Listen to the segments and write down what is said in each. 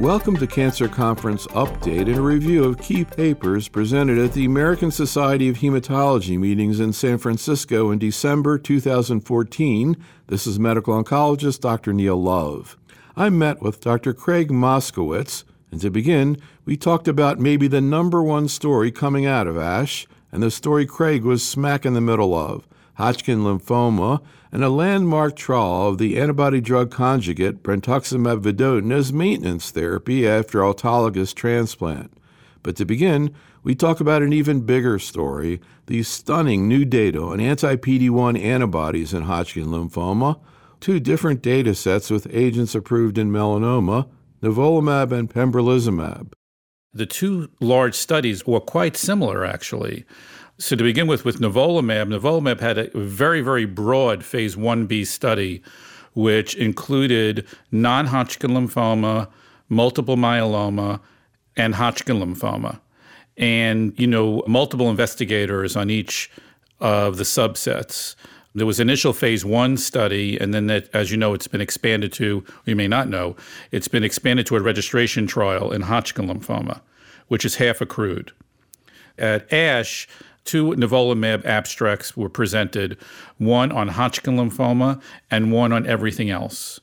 Welcome to Cancer Conference Update and a review of key papers presented at the American Society of Hematology meetings in San Francisco in December 2014. This is medical oncologist Dr. Neil Love. I met with Dr. Craig Moskowitz, and to begin, we talked about maybe the number one story coming out of ASH, and the story Craig was smack in the middle of Hodgkin lymphoma, and a landmark trial of the antibody drug conjugate brentuximab vedotin as maintenance therapy after autologous transplant. But to begin, we talk about an even bigger story the stunning new data on anti PD 1 antibodies in Hodgkin lymphoma, two different data sets with agents approved in melanoma, nivolumab and pembrolizumab. The two large studies were quite similar, actually. So to begin with, with nivolumab, nivolumab had a very, very broad phase 1b study, which included non-Hodgkin lymphoma, multiple myeloma, and Hodgkin lymphoma. And, you know, multiple investigators on each of the subsets. There was initial phase one study, and then that, as you know, it's been expanded to, you may not know, it's been expanded to a registration trial in Hodgkin lymphoma, which is half accrued. At ASH, two nivolumab abstracts were presented, one on Hodgkin lymphoma and one on everything else.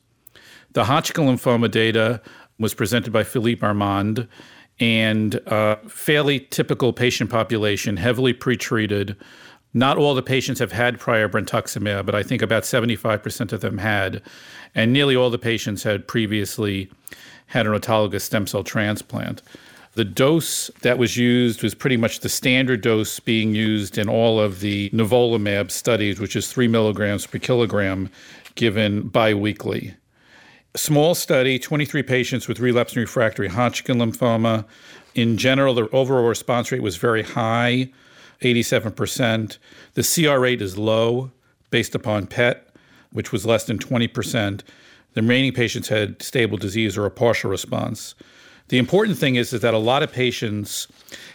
The Hodgkin lymphoma data was presented by Philippe Armand and a fairly typical patient population, heavily pretreated. Not all the patients have had prior brentuximab, but I think about 75% of them had. And nearly all the patients had previously had an autologous stem cell transplant. The dose that was used was pretty much the standard dose being used in all of the nivolumab studies, which is three milligrams per kilogram given biweekly. Small study, 23 patients with relapsed and refractory Hodgkin lymphoma. In general, the overall response rate was very high, 87%. The CR rate is low based upon PET, which was less than 20%. The remaining patients had stable disease or a partial response. The important thing is, is that a lot of patients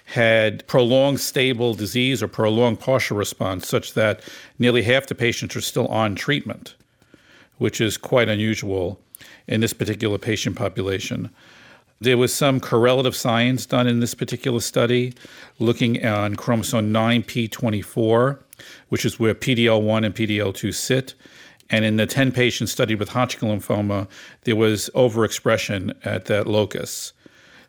had prolonged stable disease or prolonged partial response, such that nearly half the patients are still on treatment, which is quite unusual in this particular patient population. There was some correlative science done in this particular study looking on chromosome 9p24, which is where PDL1 and PDL2 sit. And in the 10 patients studied with Hodgkin lymphoma, there was overexpression at that locus.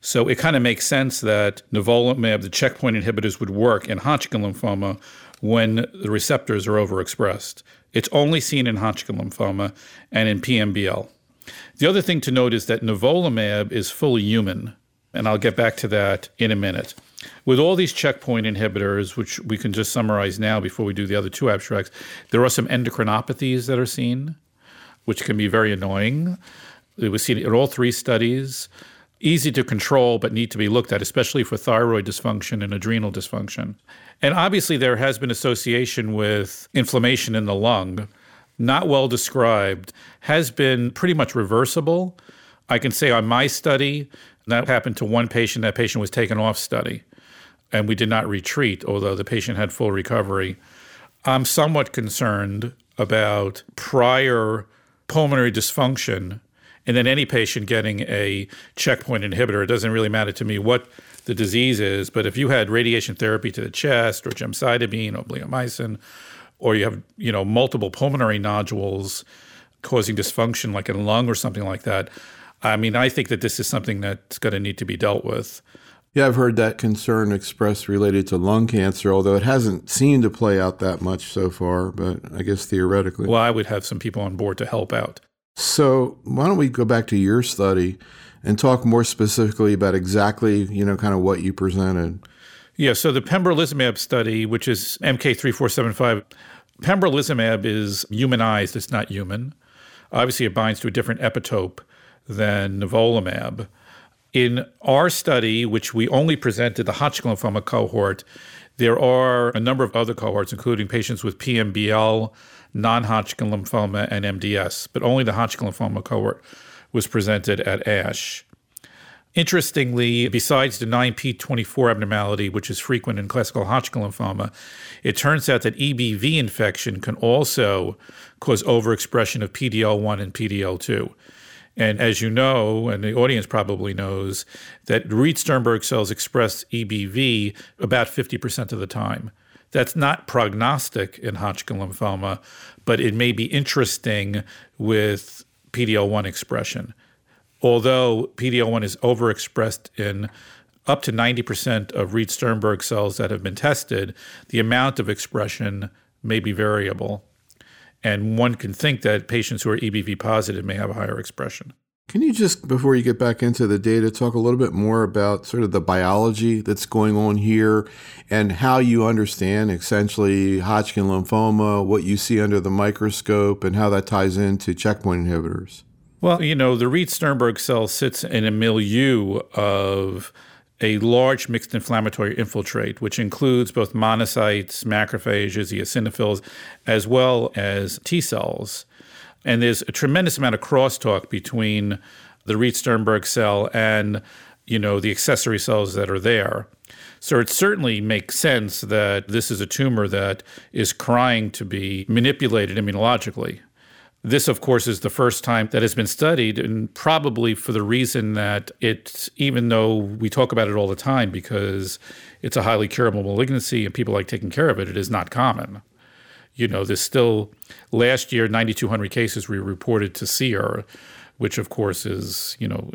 So it kind of makes sense that nivolumab, the checkpoint inhibitors, would work in Hodgkin lymphoma when the receptors are overexpressed. It's only seen in Hodgkin lymphoma and in PMBL. The other thing to note is that nivolumab is fully human, and I'll get back to that in a minute. With all these checkpoint inhibitors, which we can just summarize now before we do the other two abstracts, there are some endocrinopathies that are seen, which can be very annoying. It was seen in all three studies easy to control but need to be looked at, especially for thyroid dysfunction and adrenal dysfunction. And obviously, there has been association with inflammation in the lung, not well described, has been pretty much reversible. I can say on my study, that happened to one patient, that patient was taken off study, and we did not retreat, although the patient had full recovery. I'm somewhat concerned about prior pulmonary dysfunction and then any patient getting a checkpoint inhibitor, it doesn't really matter to me what the disease is, but if you had radiation therapy to the chest or gemcitabine or bleomycin, or you have you know multiple pulmonary nodules causing dysfunction like in lung or something like that, I mean, I think that this is something that's going to need to be dealt with. Yeah, I've heard that concern expressed related to lung cancer, although it hasn't seemed to play out that much so far, but I guess theoretically. Well, I would have some people on board to help out. So why don't we go back to your study and talk more specifically about exactly, you know, kind of what you presented? Yeah, so the pembrolizumab study, which is MK3475, pembrolizumab is humanized, it's not human. Obviously, it binds to a different epitope than nivolumab. In our study, which we only presented the Hodgkin lymphoma cohort, there are a number of other cohorts, including patients with PMBL, non Hodgkin lymphoma, and MDS, but only the Hodgkin lymphoma cohort was presented at ASH. Interestingly, besides the 9p24 abnormality, which is frequent in classical Hodgkin lymphoma, it turns out that EBV infection can also cause overexpression of PDL1 and PDL2. And as you know, and the audience probably knows, that Reed Sternberg cells express EBV about 50% of the time. That's not prognostic in Hodgkin lymphoma, but it may be interesting with PD-L1 expression. Although PD-L1 is overexpressed in up to 90% of Reed Sternberg cells that have been tested, the amount of expression may be variable. And one can think that patients who are EBV positive may have a higher expression. Can you just, before you get back into the data, talk a little bit more about sort of the biology that's going on here and how you understand essentially Hodgkin lymphoma, what you see under the microscope, and how that ties into checkpoint inhibitors? Well, you know, the Reed Sternberg cell sits in a milieu of a large mixed inflammatory infiltrate, which includes both monocytes, macrophages, eosinophils, as well as T cells. And there's a tremendous amount of crosstalk between the Reed Sternberg cell and you know the accessory cells that are there. So it certainly makes sense that this is a tumor that is crying to be manipulated immunologically. This, of course, is the first time that has been studied, and probably for the reason that it's, even though we talk about it all the time because it's a highly curable malignancy and people like taking care of it, it is not common. You know, there's still, last year, 9,200 cases were reported to SEER, which, of course, is, you know,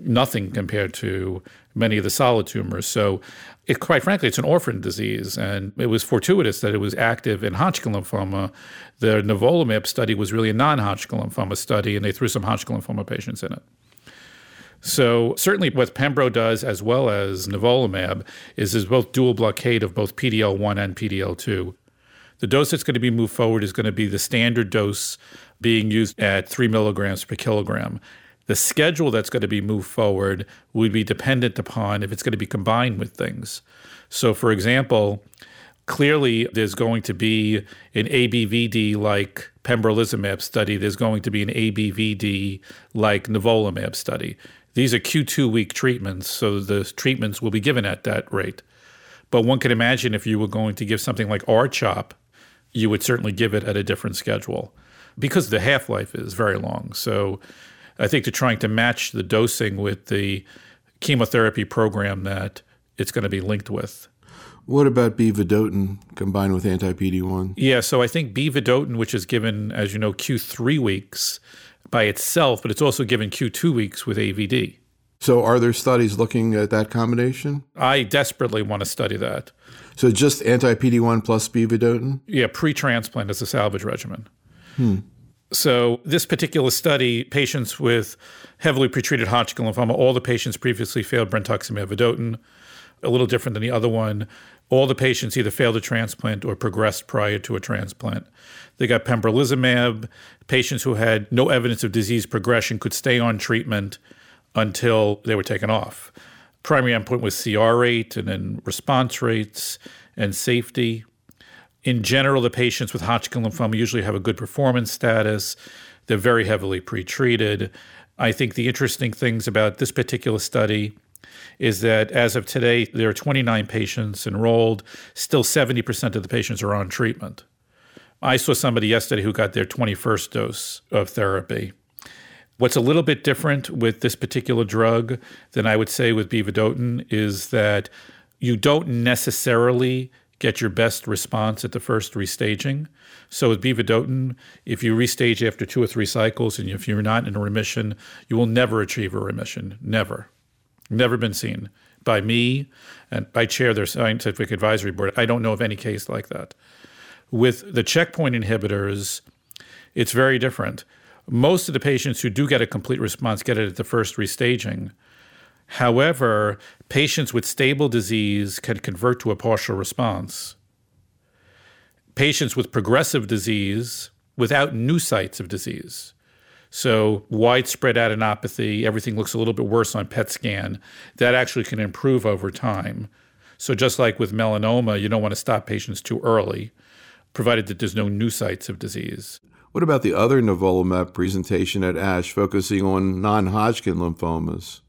nothing compared to many of the solid tumors. So, it, quite frankly, it's an orphan disease, and it was fortuitous that it was active in Hodgkin lymphoma. The nivolumab study was really a non-Hodgkin lymphoma study, and they threw some Hodgkin lymphoma patients in it. So certainly, what Pembro does, as well as nivolumab, is is both dual blockade of both PDL1 and PDL2. The dose that's going to be moved forward is going to be the standard dose being used at three milligrams per kilogram. The schedule that's going to be moved forward would be dependent upon if it's going to be combined with things. So, for example, clearly there's going to be an ABVD like pembrolizumab study. There's going to be an ABVD like nivolumab study. These are Q2 week treatments, so the treatments will be given at that rate. But one can imagine if you were going to give something like R-CHOP, you would certainly give it at a different schedule because the half life is very long. So I think they're trying to match the dosing with the chemotherapy program that it's going to be linked with. What about B vedotin combined with anti PD 1? Yeah, so I think B vedotin, which is given, as you know, Q3 weeks by itself, but it's also given Q2 weeks with AVD. So, are there studies looking at that combination? I desperately want to study that. So, just anti PD 1 plus B vedotin? Yeah, pre transplant as a salvage regimen. Hmm. So, this particular study, patients with heavily pretreated Hodgkin lymphoma, all the patients previously failed brentuximab vedotin, a little different than the other one. All the patients either failed a transplant or progressed prior to a transplant. They got pembrolizumab. Patients who had no evidence of disease progression could stay on treatment until they were taken off. Primary endpoint was CR rate and then response rates and safety. In general, the patients with Hodgkin lymphoma usually have a good performance status. They're very heavily pretreated. I think the interesting things about this particular study is that as of today, there are 29 patients enrolled. Still, 70% of the patients are on treatment. I saw somebody yesterday who got their 21st dose of therapy. What's a little bit different with this particular drug than I would say with B vedotin is that you don't necessarily get your best response at the first restaging. So with B vedotin, if you restage after two or three cycles and if you're not in a remission, you will never achieve a remission. Never. Never been seen by me and I chair their scientific advisory board. I don't know of any case like that. With the checkpoint inhibitors, it's very different. Most of the patients who do get a complete response get it at the first restaging. However, patients with stable disease can convert to a partial response. Patients with progressive disease without new sites of disease, so widespread adenopathy, everything looks a little bit worse on PET scan, that actually can improve over time. So just like with melanoma, you don't want to stop patients too early, provided that there's no new sites of disease. What about the other nivolumab presentation at ASH focusing on non Hodgkin lymphomas?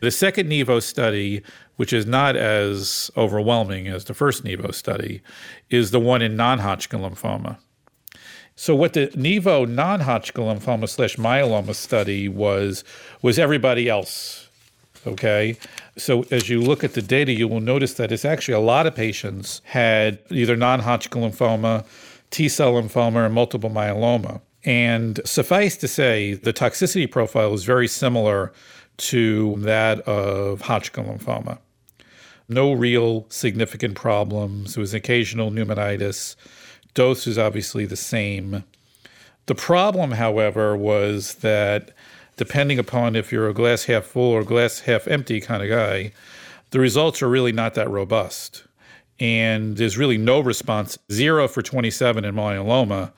The second Nivo study, which is not as overwhelming as the first Nivo study, is the one in non Hodgkin lymphoma. So what the Nivo non-Hodgkin lymphoma slash myeloma study was was everybody else. Okay. So as you look at the data, you will notice that it's actually a lot of patients had either non-Hodgkin lymphoma, T-cell lymphoma, and multiple myeloma. And suffice to say, the toxicity profile is very similar to that of Hodgkin lymphoma. No real significant problems. There was occasional pneumonitis. Dose is obviously the same. The problem, however, was that depending upon if you're a glass half full or glass half empty kind of guy, the results are really not that robust. And there's really no response. Zero for 27 in myeloma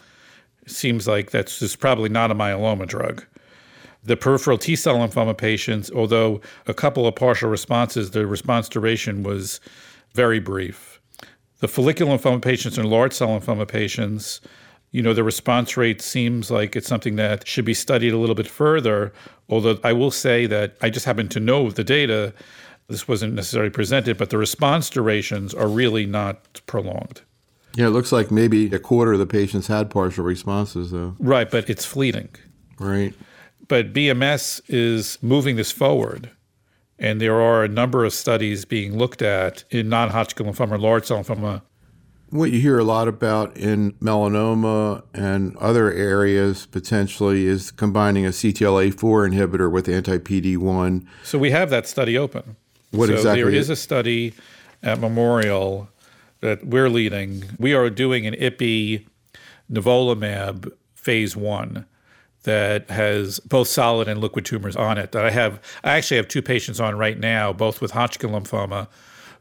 seems like that's just probably not a myeloma drug. The peripheral T cell lymphoma patients, although a couple of partial responses, the response duration was very brief. The follicular lymphoma patients and large cell lymphoma patients, you know, the response rate seems like it's something that should be studied a little bit further. Although I will say that I just happen to know the data. This wasn't necessarily presented, but the response durations are really not prolonged. Yeah, it looks like maybe a quarter of the patients had partial responses, though. Right, but it's fleeting. Right. But BMS is moving this forward. And there are a number of studies being looked at in non Hodgkin lymphoma, large cell lymphoma. What you hear a lot about in melanoma and other areas potentially is combining a CTLA4 inhibitor with anti PD1. So we have that study open. What so exactly? There is a study at Memorial that we're leading. We are doing an IPI nivolumab phase one that has both solid and liquid tumors on it. That I have, I actually have two patients on right now, both with Hodgkin lymphoma,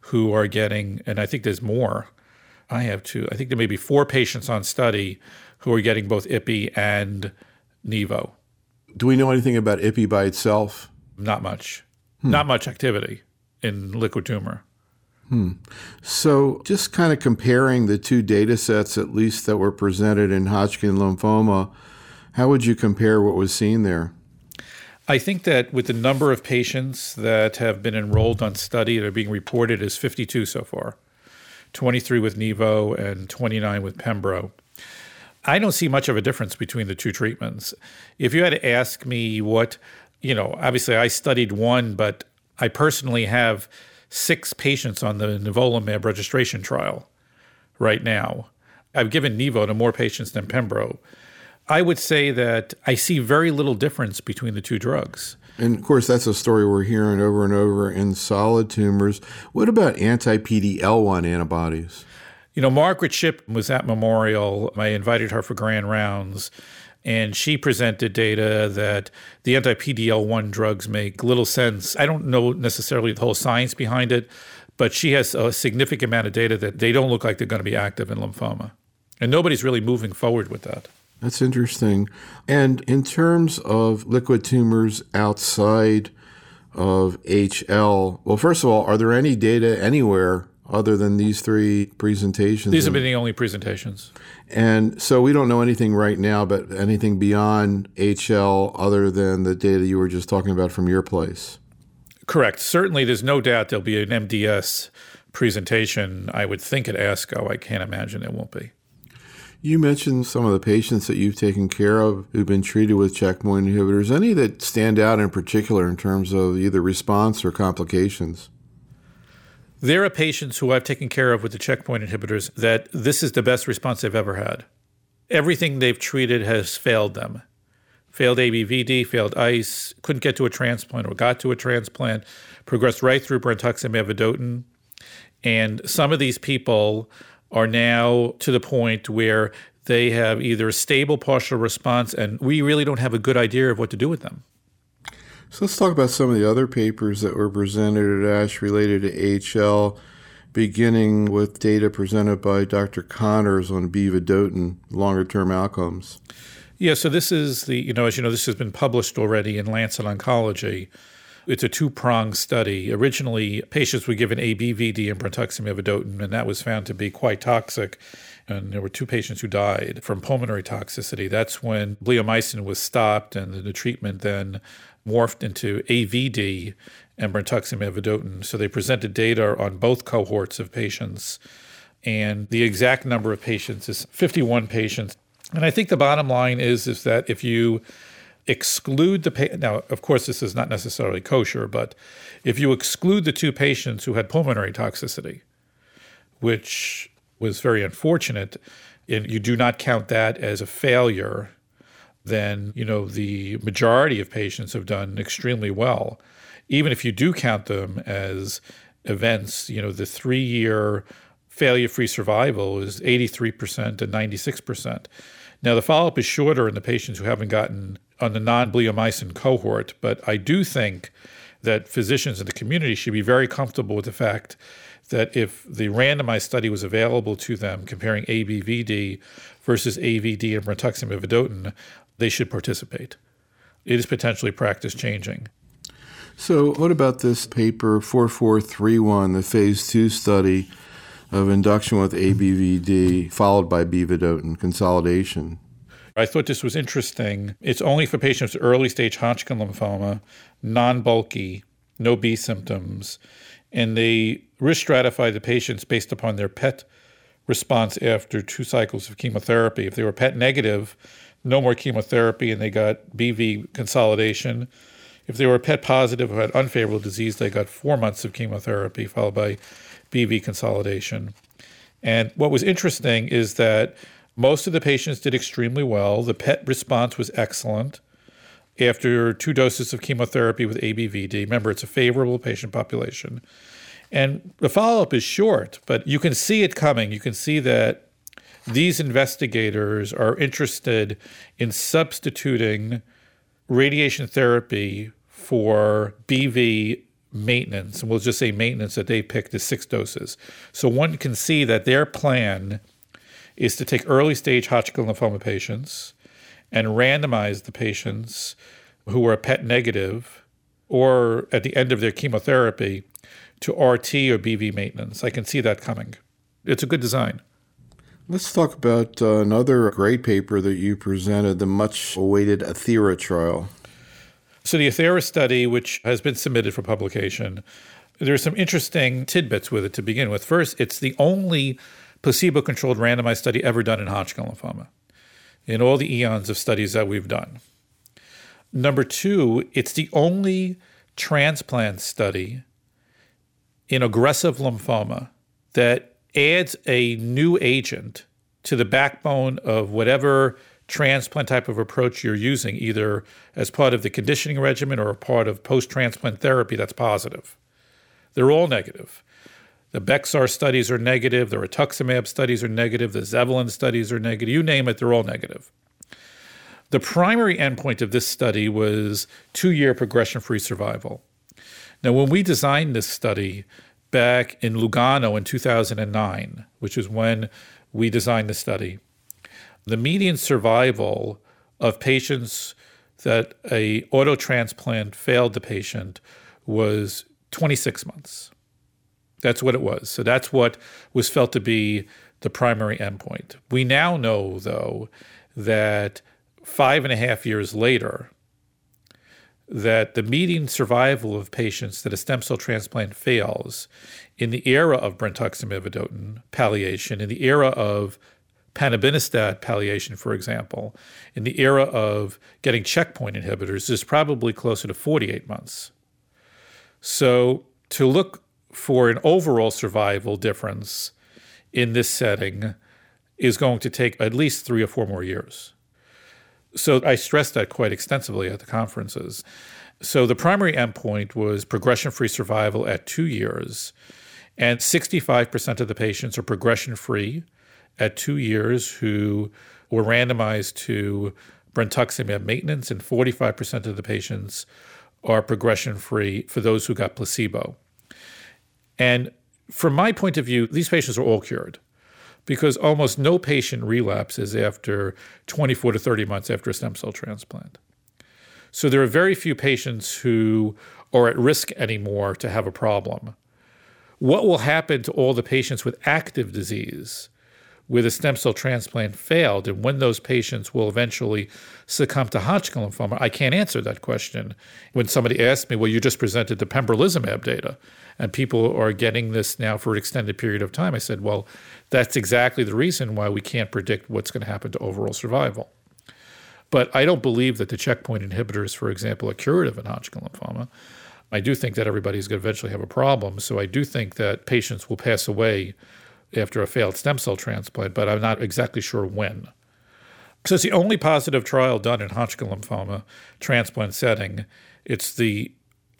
who are getting, and I think there's more. I have two. I think there may be four patients on study who are getting both IPI and Nivo. Do we know anything about IPI by itself? Not much. Hmm. Not much activity in liquid tumor. Hmm. So, just kind of comparing the two data sets, at least that were presented in Hodgkin lymphoma, how would you compare what was seen there? I think that with the number of patients that have been enrolled on study that are being reported as 52 so far, 23 with Nivo and 29 with Pembro. I don't see much of a difference between the two treatments. If you had to ask me what, you know, obviously I studied one, but I personally have six patients on the nivolumab registration trial right now. I've given Nivo to more patients than Pembro. I would say that I see very little difference between the two drugs. And of course, that's a story we're hearing over and over in solid tumors. What about anti PD-L1 antibodies? You know, Margaret Shipp was at Memorial. I invited her for grand rounds, and she presented data that the anti PD-L1 drugs make little sense. I don't know necessarily the whole science behind it, but she has a significant amount of data that they don't look like they're going to be active in lymphoma. And nobody's really moving forward with that. That's interesting. And in terms of liquid tumors outside of HL, well, first of all, are there any data anywhere other than these three presentations? These have been the only presentations. And so we don't know anything right now, but anything beyond HL other than the data you were just talking about from your place? Correct. Certainly, there's no doubt there'll be an MDS presentation, I would think, at ASCO. I can't imagine it won't be. You mentioned some of the patients that you've taken care of who've been treated with checkpoint inhibitors. Any that stand out in particular in terms of either response or complications? There are patients who I've taken care of with the checkpoint inhibitors that this is the best response they've ever had. Everything they've treated has failed them. Failed ABVD, failed ICE, couldn't get to a transplant or got to a transplant, progressed right through brentuximab vedotin. And some of these people are now to the point where they have either a stable partial response and we really don't have a good idea of what to do with them. So let's talk about some of the other papers that were presented at ASH related to HL, beginning with data presented by Dr. Connors on B longer term outcomes. Yeah, so this is the, you know, as you know, this has been published already in Lancet Oncology. It's a two pronged study. Originally, patients were given ABVD and brentuximab vedotin, and that was found to be quite toxic. And there were two patients who died from pulmonary toxicity. That's when bleomycin was stopped, and the treatment then morphed into AVD and brentuximab vedotin. So they presented data on both cohorts of patients. And the exact number of patients is 51 patients. And I think the bottom line is is that if you exclude the pa- now, of course, this is not necessarily kosher, but if you exclude the two patients who had pulmonary toxicity, which was very unfortunate, and you do not count that as a failure, then you know the majority of patients have done extremely well. Even if you do count them as events, you know the three-year failure-free survival is 83% and 96%. Now, the follow up is shorter in the patients who haven't gotten on the non bleomycin cohort, but I do think that physicians in the community should be very comfortable with the fact that if the randomized study was available to them comparing ABVD versus AVD and brentuximab vedotin, they should participate. It is potentially practice changing. So, what about this paper 4431, the phase two study of induction with ABVD followed by B vedotin consolidation? I thought this was interesting. It's only for patients with early stage Hodgkin lymphoma, non bulky, no B symptoms, and they risk stratify the patients based upon their PET response after two cycles of chemotherapy. If they were PET negative, no more chemotherapy and they got BV consolidation. If they were PET positive had unfavorable disease, they got four months of chemotherapy followed by BV consolidation. And what was interesting is that most of the patients did extremely well. The PET response was excellent after two doses of chemotherapy with ABVD. Remember, it's a favorable patient population. And the follow up is short, but you can see it coming. You can see that these investigators are interested in substituting radiation therapy for BV maintenance. And we'll just say maintenance that they picked is six doses. So one can see that their plan is to take early stage Hodgkin lymphoma patients and randomize the patients who are PET negative or at the end of their chemotherapy to RT or BV maintenance. I can see that coming. It's a good design. Let's talk about uh, another great paper that you presented, the much awaited AETHERA trial. So, the AETHERA study, which has been submitted for publication, there's some interesting tidbits with it to begin with. First, it's the only placebo controlled randomized study ever done in Hodgkin lymphoma in all the eons of studies that we've done. Number two, it's the only transplant study in aggressive lymphoma that adds a new agent to the backbone of whatever transplant type of approach you're using, either as part of the conditioning regimen or a part of post transplant therapy that's positive. They're all negative. The Bexxar studies are negative. The rituximab studies are negative. The Zevalin studies are negative. You name it, they're all negative. The primary endpoint of this study was two year progression free survival. Now, when we designed this study back in Lugano in 2009, which is when we designed the study, the median survival of patients that a auto transplant failed the patient was 26 months. That's what it was. So that's what was felt to be the primary endpoint. We now know, though, that five and a half years later, that the median survival of patients that a stem cell transplant fails in the era of brentuximab vedotin palliation, in the era of panobinostat palliation, for example, in the era of getting checkpoint inhibitors, is probably closer to 48 months. So to look for an overall survival difference in this setting is going to take at least three or four more years. So I stressed that quite extensively at the conferences. So the primary endpoint was progression free survival at two years, and 65% of the patients are progression free at two years who were randomized to brentuximab maintenance, and 45% of the patients are progression free for those who got placebo. And from my point of view, these patients are all cured because almost no patient relapses after 24 to 30 months after a stem cell transplant. So there are very few patients who are at risk anymore to have a problem. What will happen to all the patients with active disease where the stem cell transplant failed and when those patients will eventually succumb to Hodgkin lymphoma, I can't answer that question. When somebody asked me, well, you just presented the pembrolizumab data and people are getting this now for an extended period of time, I said, well, that's exactly the reason why we can't predict what's going to happen to overall survival. But I don't believe that the checkpoint inhibitors, for example, are curative in Hodgkin lymphoma. I do think that everybody's going to eventually have a problem. So I do think that patients will pass away after a failed stem cell transplant, but I'm not exactly sure when. So it's the only positive trial done in Hodgkin lymphoma transplant setting. It's the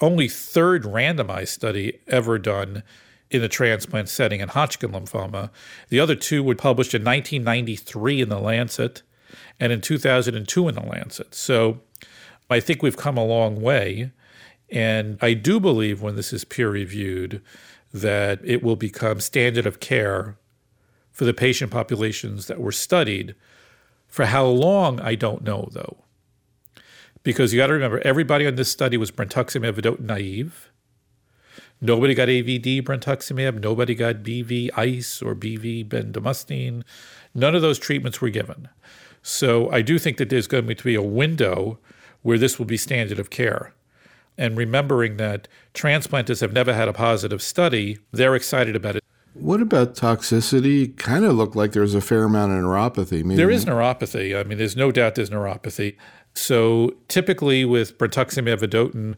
only third randomized study ever done in the transplant setting in Hodgkin lymphoma. The other two were published in 1993 in the Lancet and in 2002 in the Lancet. So I think we've come a long way. And I do believe when this is peer reviewed that it will become standard of care for the patient populations that were studied. For how long, I don't know, though. Because you got to remember, everybody on this study was brentuximab naive. Nobody got AVD brentuximab. Nobody got BV ICE or BV bendamustine. None of those treatments were given. So I do think that there's going to be a window where this will be standard of care and remembering that transplanters have never had a positive study, they're excited about it. What about toxicity? Kind of looked like there's a fair amount of neuropathy. Maybe. There is neuropathy. I mean, there's no doubt there's neuropathy. So typically with brentuximab vedotin,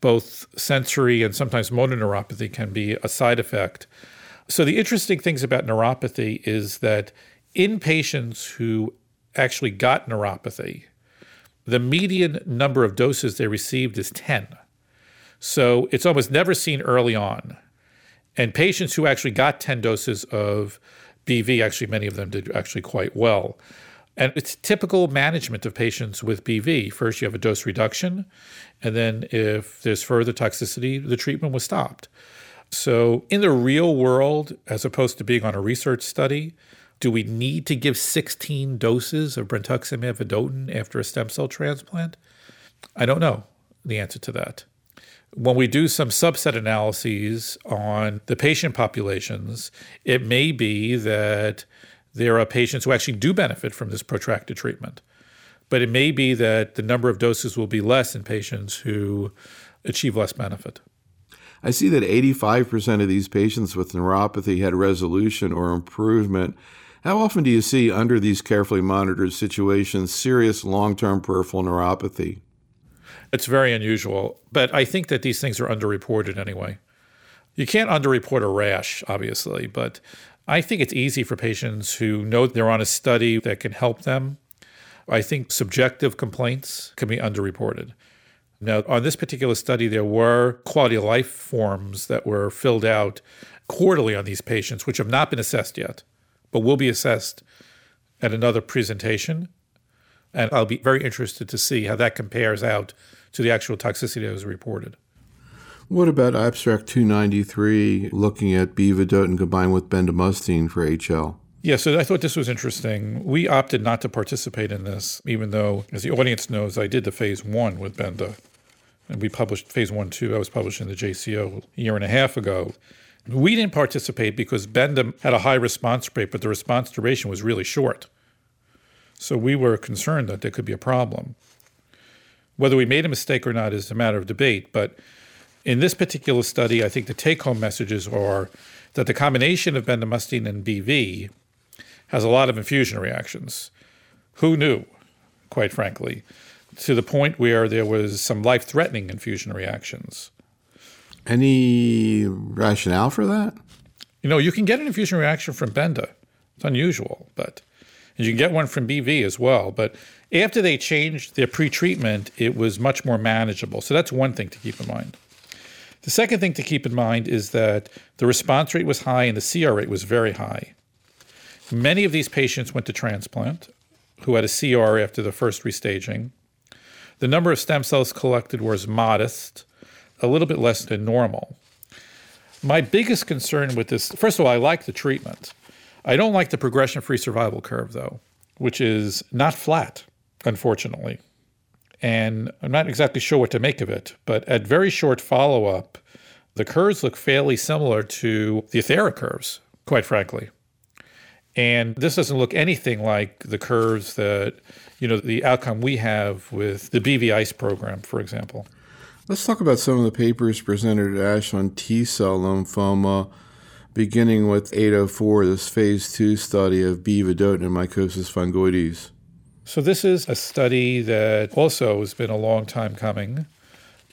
both sensory and sometimes motor neuropathy can be a side effect. So the interesting things about neuropathy is that in patients who actually got neuropathy, the median number of doses they received is 10. So it's almost never seen early on. And patients who actually got 10 doses of BV, actually, many of them did actually quite well. And it's typical management of patients with BV. First, you have a dose reduction, and then if there's further toxicity, the treatment was stopped. So, in the real world, as opposed to being on a research study, do we need to give 16 doses of brentuximab vedotin after a stem cell transplant? I don't know the answer to that. When we do some subset analyses on the patient populations, it may be that there are patients who actually do benefit from this protracted treatment. But it may be that the number of doses will be less in patients who achieve less benefit. I see that 85% of these patients with neuropathy had resolution or improvement how often do you see under these carefully monitored situations serious long term peripheral neuropathy? It's very unusual, but I think that these things are underreported anyway. You can't underreport a rash, obviously, but I think it's easy for patients who know they're on a study that can help them. I think subjective complaints can be underreported. Now, on this particular study, there were quality of life forms that were filled out quarterly on these patients, which have not been assessed yet but will be assessed at another presentation. And I'll be very interested to see how that compares out to the actual toxicity that was reported. What about abstract 293 looking at B vedotin combined with bendamustine for HL? Yeah, so I thought this was interesting. We opted not to participate in this, even though, as the audience knows, I did the phase one with Benda. And we published phase one, too. I was published in the JCO a year and a half ago. We didn't participate because Benda had a high response rate, but the response duration was really short. So we were concerned that there could be a problem. Whether we made a mistake or not is a matter of debate, but in this particular study, I think the take home messages are that the combination of bendamustine and BV has a lot of infusion reactions. Who knew, quite frankly, to the point where there was some life threatening infusion reactions. Any rationale for that? You know, you can get an infusion reaction from Benda. It's unusual, but and you can get one from BV as well. But after they changed their pretreatment, it was much more manageable. So that's one thing to keep in mind. The second thing to keep in mind is that the response rate was high and the CR rate was very high. Many of these patients went to transplant who had a CR after the first restaging. The number of stem cells collected was modest, a little bit less than normal. My biggest concern with this, first of all, I like the treatment. I don't like the progression free survival curve, though, which is not flat, unfortunately. And I'm not exactly sure what to make of it, but at very short follow up, the curves look fairly similar to the AETHERA curves, quite frankly. And this doesn't look anything like the curves that, you know, the outcome we have with the BV ICE program, for example. Let's talk about some of the papers presented at ASH on T cell lymphoma, beginning with 804, this phase two study of B vedotin mycosis fungoides. So, this is a study that also has been a long time coming.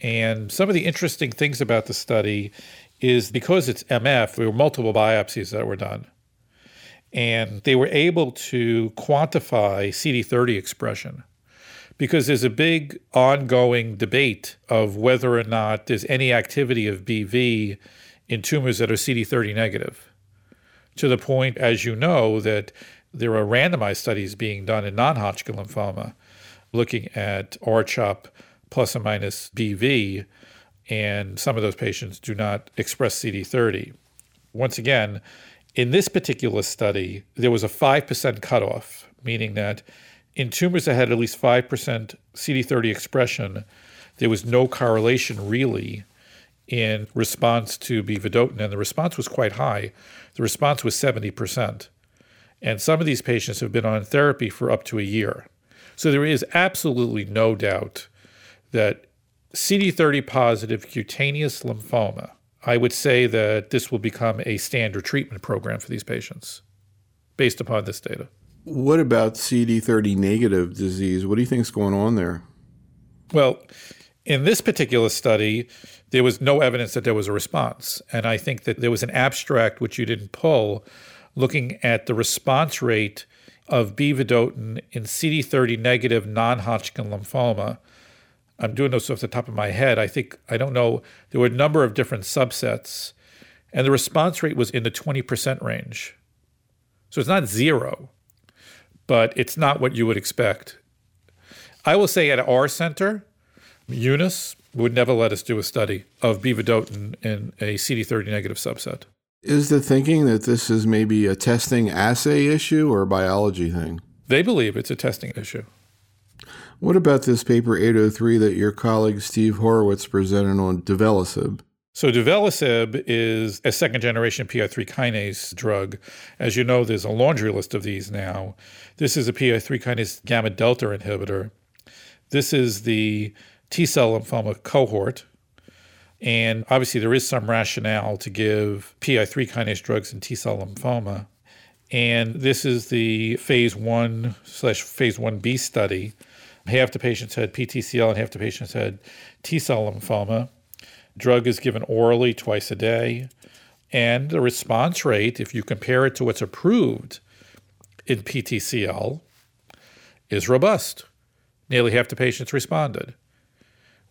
And some of the interesting things about the study is because it's MF, there were multiple biopsies that were done. And they were able to quantify CD30 expression because there's a big ongoing debate of whether or not there's any activity of BV in tumors that are CD30 negative. To the point, as you know, that there are randomized studies being done in non Hodgkin lymphoma looking at R-CHOP plus or minus BV, and some of those patients do not express CD30. Once again, in this particular study, there was a 5% cutoff, meaning that in tumors that had at least 5% CD30 expression, there was no correlation really in response to B vedotin, and the response was quite high. The response was 70%. And some of these patients have been on therapy for up to a year. So there is absolutely no doubt that CD30 positive cutaneous lymphoma, I would say that this will become a standard treatment program for these patients based upon this data. What about CD30 negative disease? What do you think is going on there? Well, in this particular study, there was no evidence that there was a response. And I think that there was an abstract which you didn't pull looking at the response rate of B in CD30 negative non Hodgkin lymphoma. I'm doing this off the top of my head. I think, I don't know, there were a number of different subsets, and the response rate was in the 20% range. So it's not zero, but it's not what you would expect. I will say at our center, Eunice would never let us do a study of B in a CD30 negative subset. Is the thinking that this is maybe a testing assay issue or a biology thing? They believe it's a testing issue. What about this paper 803 that your colleague Steve Horwitz presented on duvelisib? So duvelisib is a second generation PI3 kinase drug. As you know, there's a laundry list of these now. This is a PI3 kinase gamma delta inhibitor. This is the T cell lymphoma cohort. And obviously, there is some rationale to give PI3 kinase drugs in T cell lymphoma. And this is the phase one slash phase 1B study. Half the patients had PTCL and half the patients had T cell lymphoma. Drug is given orally twice a day. And the response rate, if you compare it to what's approved in PTCL, is robust. Nearly half the patients responded.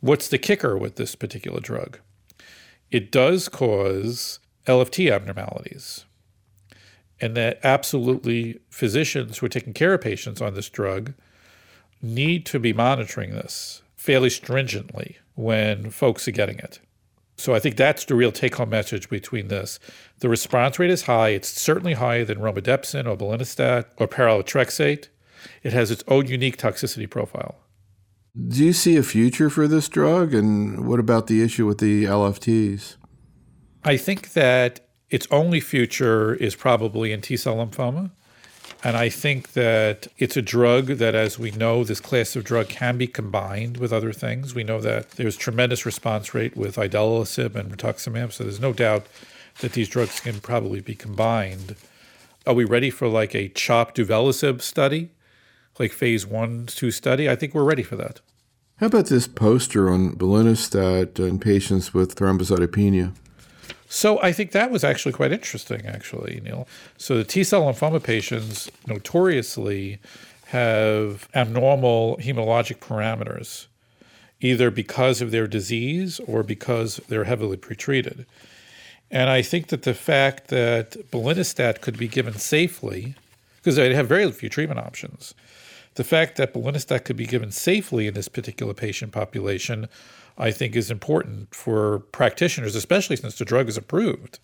What's the kicker with this particular drug? It does cause LFT abnormalities. And that absolutely physicians who are taking care of patients on this drug need to be monitoring this fairly stringently when folks are getting it. So I think that's the real take home message between this. The response rate is high. It's certainly higher than romidepsin or belinostat or pralatrexate. It has its own unique toxicity profile. Do you see a future for this drug? And what about the issue with the LFTs? I think that its only future is probably in T cell lymphoma. And I think that it's a drug that, as we know, this class of drug can be combined with other things. We know that there's tremendous response rate with idelalisib and rituximab, so there's no doubt that these drugs can probably be combined. Are we ready for like a CHOP duvelisib study? like phase one, two study, I think we're ready for that. How about this poster on belinostat in patients with thrombocytopenia? So I think that was actually quite interesting, actually, Neil. So the T cell lymphoma patients notoriously have abnormal hematologic parameters, either because of their disease or because they're heavily pretreated. And I think that the fact that belinostat could be given safely, because they have very few treatment options, the fact that belinostat could be given safely in this particular patient population, I think, is important for practitioners, especially since the drug is approved.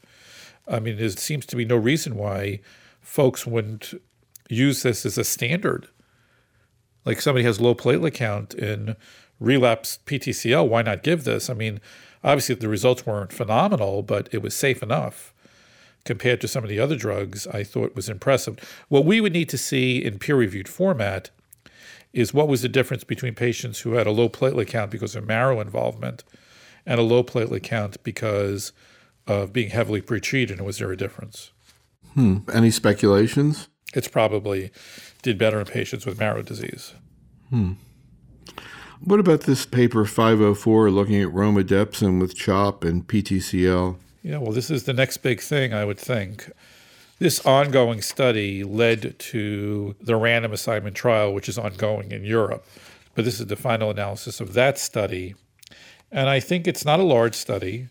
I mean, there seems to be no reason why folks wouldn't use this as a standard. Like somebody has low platelet count in relapsed PTCL, why not give this? I mean, obviously the results weren't phenomenal, but it was safe enough. compared to some of the other drugs, I thought was impressive. What we would need to see in peer reviewed format is what was the difference between patients who had a low platelet count because of marrow involvement and a low platelet count because of being heavily pretreated, and was there a difference? Hmm. Any speculations? It's probably did better in patients with marrow disease. Hmm. What about this paper 504 looking at romidepsin with CHOP and PTCL? Yeah, well, this is the next big thing, I would think. This ongoing study led to the random assignment trial, which is ongoing in Europe. But this is the final analysis of that study. And I think it's not a large study,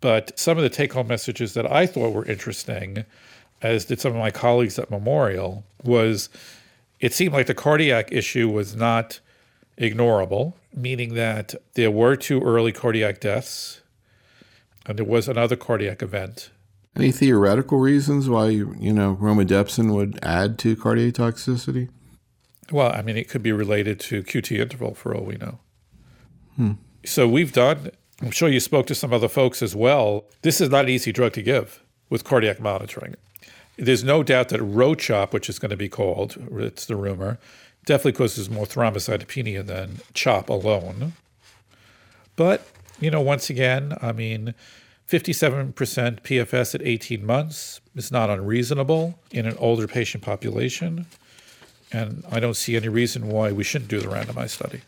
but some of the take home messages that I thought were interesting, as did some of my colleagues at Memorial, was it seemed like the cardiac issue was not ignorable, meaning that there were two early cardiac deaths and there was another cardiac event. Any theoretical reasons why you know romidepsin would add to cardiac toxicity? Well, I mean, it could be related to QT interval for all we know. Hmm. So we've done. I'm sure you spoke to some other folks as well. This is not an easy drug to give with cardiac monitoring. There's no doubt that ROCHOP, which is going to be called, it's the rumor, definitely causes more thrombocytopenia than CHOP alone. But, you know, once again, I mean, 57% PFS at 18 months is not unreasonable in an older patient population. And I don't see any reason why we shouldn't do the randomized study.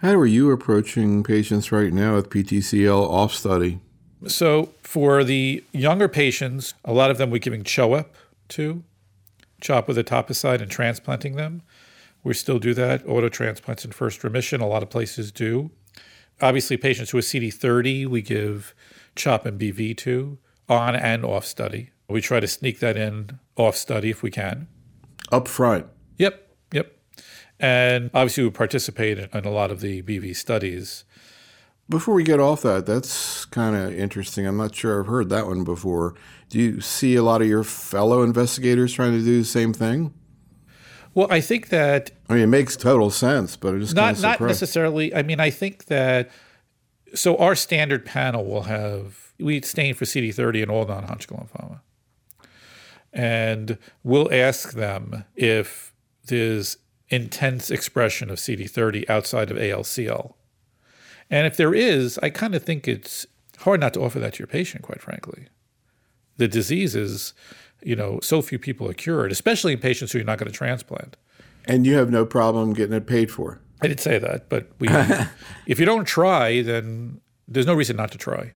How are you approaching patients right now with PTCL off study? So, for the younger patients, a lot of them we're giving CHOEP to, CHOP with etoposide and transplanting them. We still do that. Auto transplants in first remission, a lot of places do. Obviously, patients who are CD30, we give CHOP and BV2 on and off study. We try to sneak that in off study if we can. Up front. Yep, yep. And obviously, we participate in a lot of the BV studies. Before we get off that, that's kind of interesting. I'm not sure I've heard that one before. Do you see a lot of your fellow investigators trying to do the same thing? Well, I think that I mean it makes total sense, but it just not not necessarily. I mean, I think that so our standard panel will have we stain for CD30 and all non-Hodgkin lymphoma, and we'll ask them if there's intense expression of CD30 outside of ALCL, and if there is, I kind of think it's hard not to offer that to your patient. Quite frankly, the disease is, you know, so few people are cured, especially in patients who you're not going to transplant. And you have no problem getting it paid for. I didn't say that, but we, if you don't try, then there's no reason not to try.